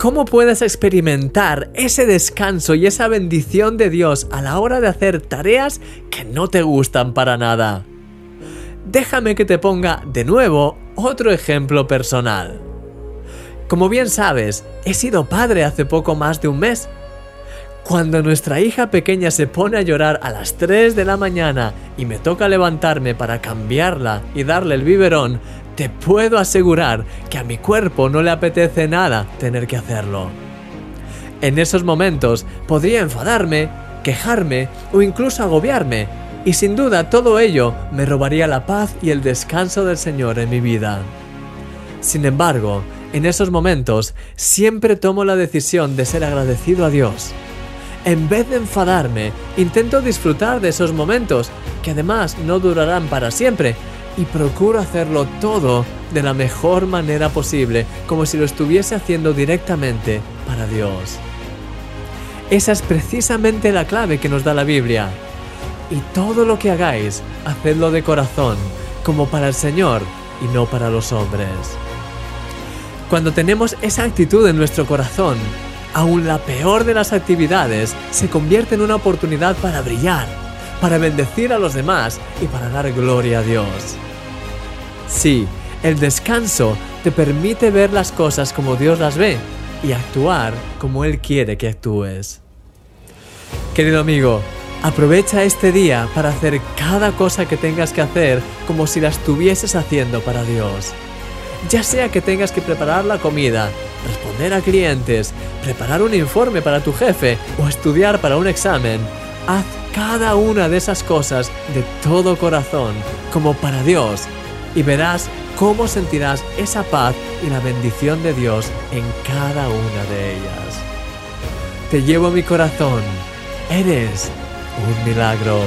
cómo puedes experimentar ese descanso y esa bendición de Dios a la hora de hacer tareas que no te gustan para nada. Déjame que te ponga de nuevo otro ejemplo personal. Como bien sabes, he sido padre hace poco más de un mes. Cuando nuestra hija pequeña se pone a llorar a las 3 de la mañana y me toca levantarme para cambiarla y darle el biberón, te puedo asegurar que a mi cuerpo no le apetece nada tener que hacerlo. En esos momentos podría enfadarme, quejarme o incluso agobiarme, y sin duda todo ello me robaría la paz y el descanso del Señor en mi vida. Sin embargo, en esos momentos siempre tomo la decisión de ser agradecido a Dios. En vez de enfadarme, intento disfrutar de esos momentos, que además no durarán para siempre, y procuro hacerlo todo de la mejor manera posible, como si lo estuviese haciendo directamente para Dios. Esa es precisamente la clave que nos da la Biblia. Y todo lo que hagáis, hacedlo de corazón, como para el Señor y no para los hombres. Cuando tenemos esa actitud en nuestro corazón, aún la peor de las actividades se convierte en una oportunidad para brillar, para bendecir a los demás y para dar gloria a Dios. Sí, el descanso te permite ver las cosas como Dios las ve y actuar como Él quiere que actúes. Querido amigo, aprovecha este día para hacer cada cosa que tengas que hacer como si la estuvieses haciendo para Dios. Ya sea que tengas que preparar la comida, responder a clientes, preparar un informe para tu jefe o estudiar para un examen, haz cada una de esas cosas de todo corazón, como para Dios, y verás cómo sentirás esa paz y la bendición de Dios en cada una de ellas. Te llevo mi corazón, eres un milagro.